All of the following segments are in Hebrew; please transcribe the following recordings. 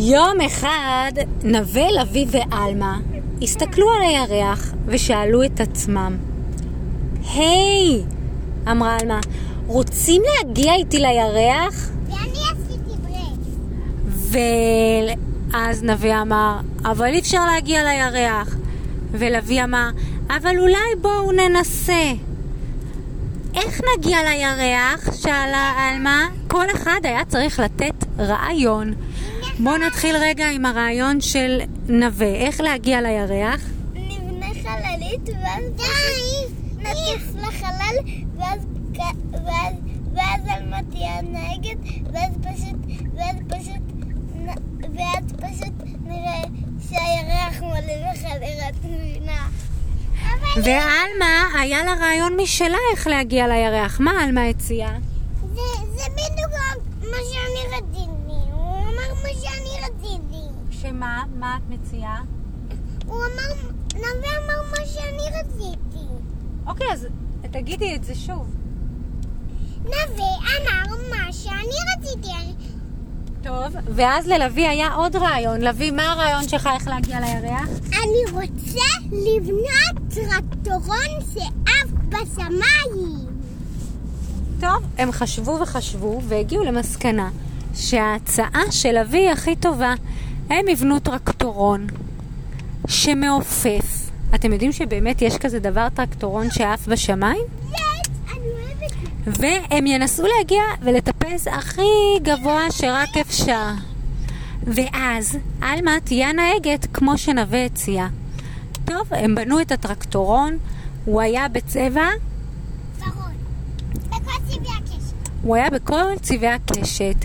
יום אחד נווה, לביא ועלמה הסתכלו על הירח ושאלו את עצמם היי, אמרה עלמה, רוצים להגיע איתי לירח? ואני עשיתי ברקס. ואז נווה אמר, אבל אי אפשר להגיע לירח. ולוי אמר, אבל אולי בואו ננסה. איך נגיע לירח? שאלה עלמה. כל אחד היה צריך לתת רעיון. בואו נתחיל רגע עם הרעיון של נווה. איך להגיע לירח? נבנה חללית ואז נטיף לחלל ואז ואז ואז עלמה תהיה הנהגת ואז פשוט ואז פשוט ואז פשוט נראה שהירח מלא בחדר את מבינה. אבל ועלמה, היה לה רעיון משלה איך להגיע לירח. מה עלמה הציעה? זה זה בדיוק מה שאני רציתי. הוא אמר מה שאני רציתי. שמה? מה את מציעה? הוא אמר, נווה אמר מה שאני רציתי. אוקיי, אז תגידי את זה שוב. נווה אמר מה שאני רציתי. טוב, ואז ללוי היה עוד רעיון. לוי, מה הרעיון שלך איך להגיע לירח? אני רוצה לבנות טרקטורון שעף בשמיים. טוב, הם חשבו וחשבו והגיעו למסקנה שההצעה של אבי היא הכי טובה. הם יבנו טרקטורון שמעופף. אתם יודעים שבאמת יש כזה דבר טרקטורון שעף בשמיים? והם ינסו להגיע ולטפס הכי גבוה שרק אפשר. ואז עלמה תהיה הנהגת כמו שנווה הציע. טוב, הם בנו את הטרקטורון, הוא היה בצבע, ורוד. בכל צבעי הקשת. הוא היה בכל צבעי הקשת.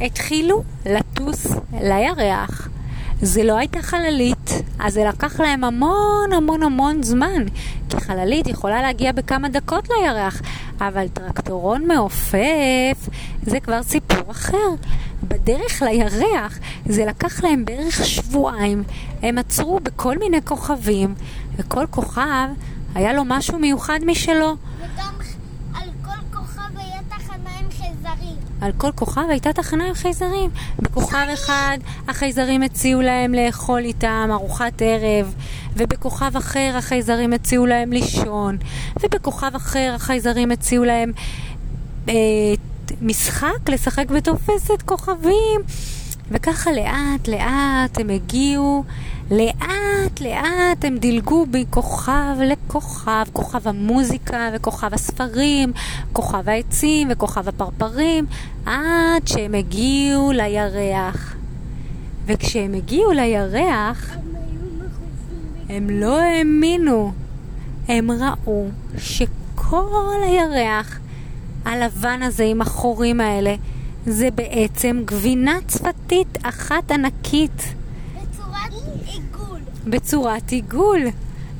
התחילו לטוס לירח. זה לא הייתה חללית, אז זה לקח להם המון המון המון זמן, כי חללית יכולה להגיע בכמה דקות לירח, אבל טרקטורון מעופף זה כבר סיפור אחר. בדרך לירח זה לקח להם בערך שבועיים. הם עצרו בכל מיני כוכבים, וכל כוכב היה לו משהו מיוחד משלו. וגם על כל כוכב היה תחנה עם חייזרים. על כל כוכב הייתה תחנה עם חייזרים. בכוכב אחד החייזרים הציעו להם לאכול איתם ארוחת ערב, ובכוכב אחר החייזרים הציעו להם לישון, ובכוכב אחר החייזרים הציעו להם אה, משחק לשחק בתופסת כוכבים. וככה לאט לאט הם הגיעו, לאט לאט הם דילגו מכוכב לכוכב, כוכב המוזיקה וכוכב הספרים, כוכב העצים וכוכב הפרפרים, עד שהם הגיעו לירח. וכשהם הגיעו לירח, הם לא האמינו. הם ראו שכל הירח הלבן הזה עם החורים האלה זה בעצם גבינה צפתית אחת ענקית בצורת עיגול. בצורת עיגול.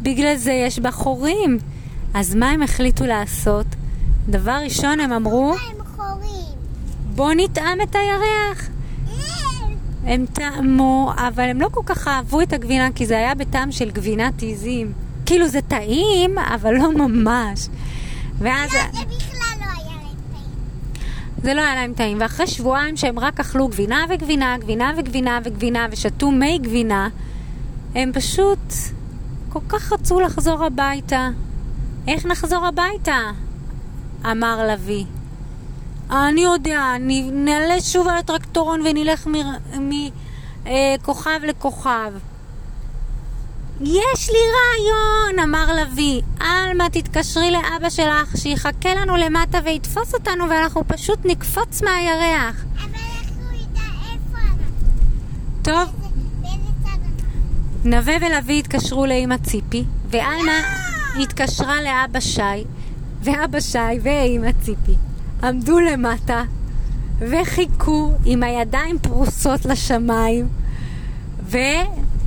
בגלל זה יש בה חורים. אז מה הם החליטו לעשות? דבר ראשון הם אמרו? בוא נטעם את הירח. אין. הם טעמו, אבל הם לא כל כך אהבו את הגבינה, כי זה היה בטעם של גבינת עיזים. כאילו זה טעים, אבל לא ממש. ואז לא, זה בכלל לא היה להם טעים. זה לא היה להם טעים. ואחרי שבועיים שהם רק אכלו גבינה וגבינה, גבינה וגבינה וגבינה, ושתו מי גבינה, הם פשוט כל כך רצו לחזור הביתה. איך נחזור הביתה? אמר לביא. אני יודע, נעלה שוב על הטרקטורון ונלך מכוכב לכוכב. יש לי רעיון, אמר לביא. עלמה, תתקשרי לאבא שלך, שיחכה לנו למטה ויתפוס אותנו ואנחנו פשוט נקפוץ מהירח. אבל איך הוא ידע איפה אנחנו? טוב? נווה ולוי התקשרו לאמא ציפי, ועלמה התקשרה לאבא שי, ואבא שי ואמא ציפי עמדו למטה וחיכו עם הידיים פרוסות לשמיים,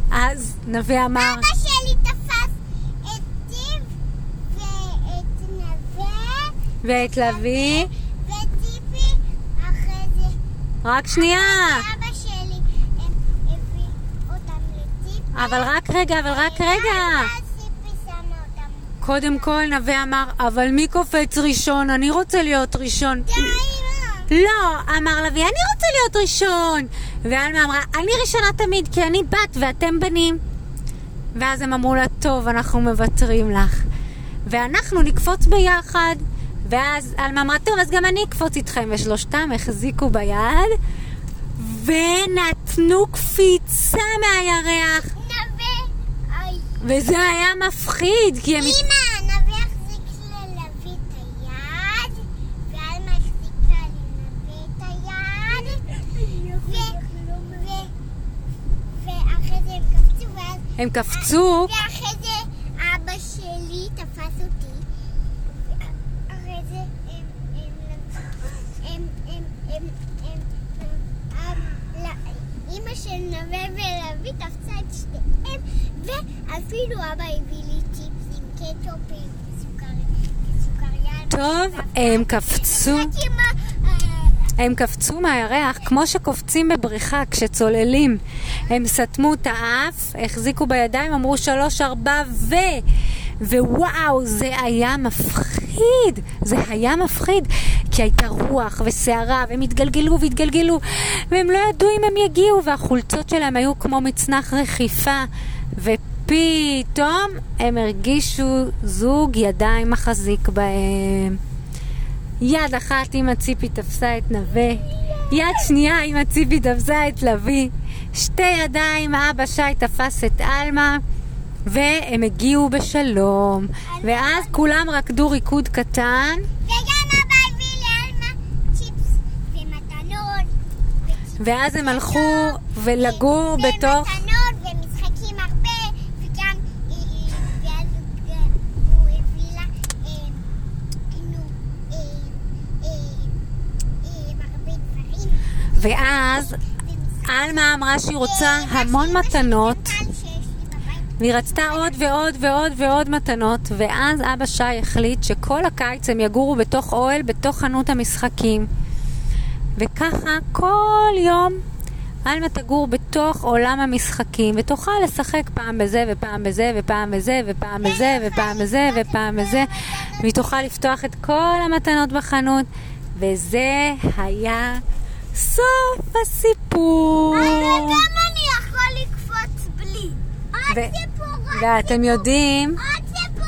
ואז נווה אמר, אבא שלי תפס את טיב ואת נווה ואת לביא, וציפי אחרי זה. רק שנייה, אבא שלי הביא אותם לציפי. אבל רק רגע, אבל רק רגע. שמה אותם. קודם כל נווה אמר, אבל מי קופץ ראשון? אני רוצה להיות ראשון. די, מה? לא, אמר לוי, אני רוצה להיות ראשון. ועלמה אמרה, אני ראשונה תמיד, כי אני בת ואתם בנים. ואז הם אמרו לה, טוב, אנחנו מוותרים לך. ואנחנו נקפוץ ביחד. ואז עלמה אמרה, טוב, אז גם אני אקפוץ איתכם. ושלושתם החזיקו ביד, ונתנו קפיצה מהירח. וזה היה מפחיד, כי הם... אמא, נווה החזיק ללוי את היד, ועלמה החזיקה לנווה את היד, ו- ו- ואחרי זה הם קפצו, ואז... הם קפצו, ואחרי זה אבא שלי תפס אותי, ואחרי זה הם... הם... הם... הם... הם... אימא של נווה ולוי תפסה את שתיהם, ואפילו אבא הביא לי צ'יפס עם קטופ עם סוכר- סוכריה. טוב, הם קפצו. רק עם הם קפצו מהירח כמו שקופצים בבריכה כשצוללים. הם סתמו את האף, החזיקו בידיים, אמרו שלוש, ארבע, ו... ווואו, זה היה מפחיד. זה היה מפחיד. כי הייתה רוח וסערה, והם התגלגלו והתגלגלו, והם לא ידעו אם הם יגיעו, והחולצות שלהם היו כמו מצנח רכיפה. ופתאום הם הרגישו זוג ידיים מחזיק בהם. יד אחת אמא ציפי תפסה את נווה, יד שנייה אמא ציפי תפסה את לביא, שתי ידיים אבא שי תפס את עלמה, והם הגיעו בשלום. ואז כולם רקדו ריקוד קטן, וגם אבא הביא לאלמה צ'יפס. וצ'יפס ואז הם הלכו ולגור בתוך... ואז עלמה אמרה שהיא רוצה המון מתנות. והיא רצתה עוד ועוד ועוד ועוד מתנות, ואז אבא שי החליט שכל הקיץ הם יגורו בתוך אוהל, בתוך חנות המשחקים. וככה כל יום עלמה תגור בתוך עולם המשחקים, ותוכל לשחק פעם בזה ופעם בזה ופעם בזה ופעם בזה ופעם בזה ופעם בזה, והיא תוכל לפתוח את כל המתנות בחנות, וזה היה סוף הסיפור. אבל גם אני יכול לקפוץ בלי. עוד סיפור, עוד ואתם יודעים סיפור.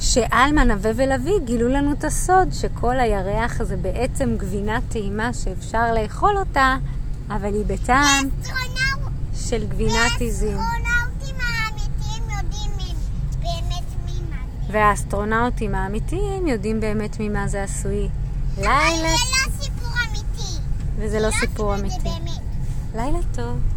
שעלמה, נווה ולוי גילו לנו את הסוד שכל הירח זה בעצם גבינה טעימה שאפשר לאכול אותה, אבל היא בטעם של גבינת עיזים. והאסטרונאוטים האמיתיים יודעים באמת ממה זה עשוי. לילה, זה לא סיפור אמיתי. וזה לא סיפור אמיתי. לילה טוב.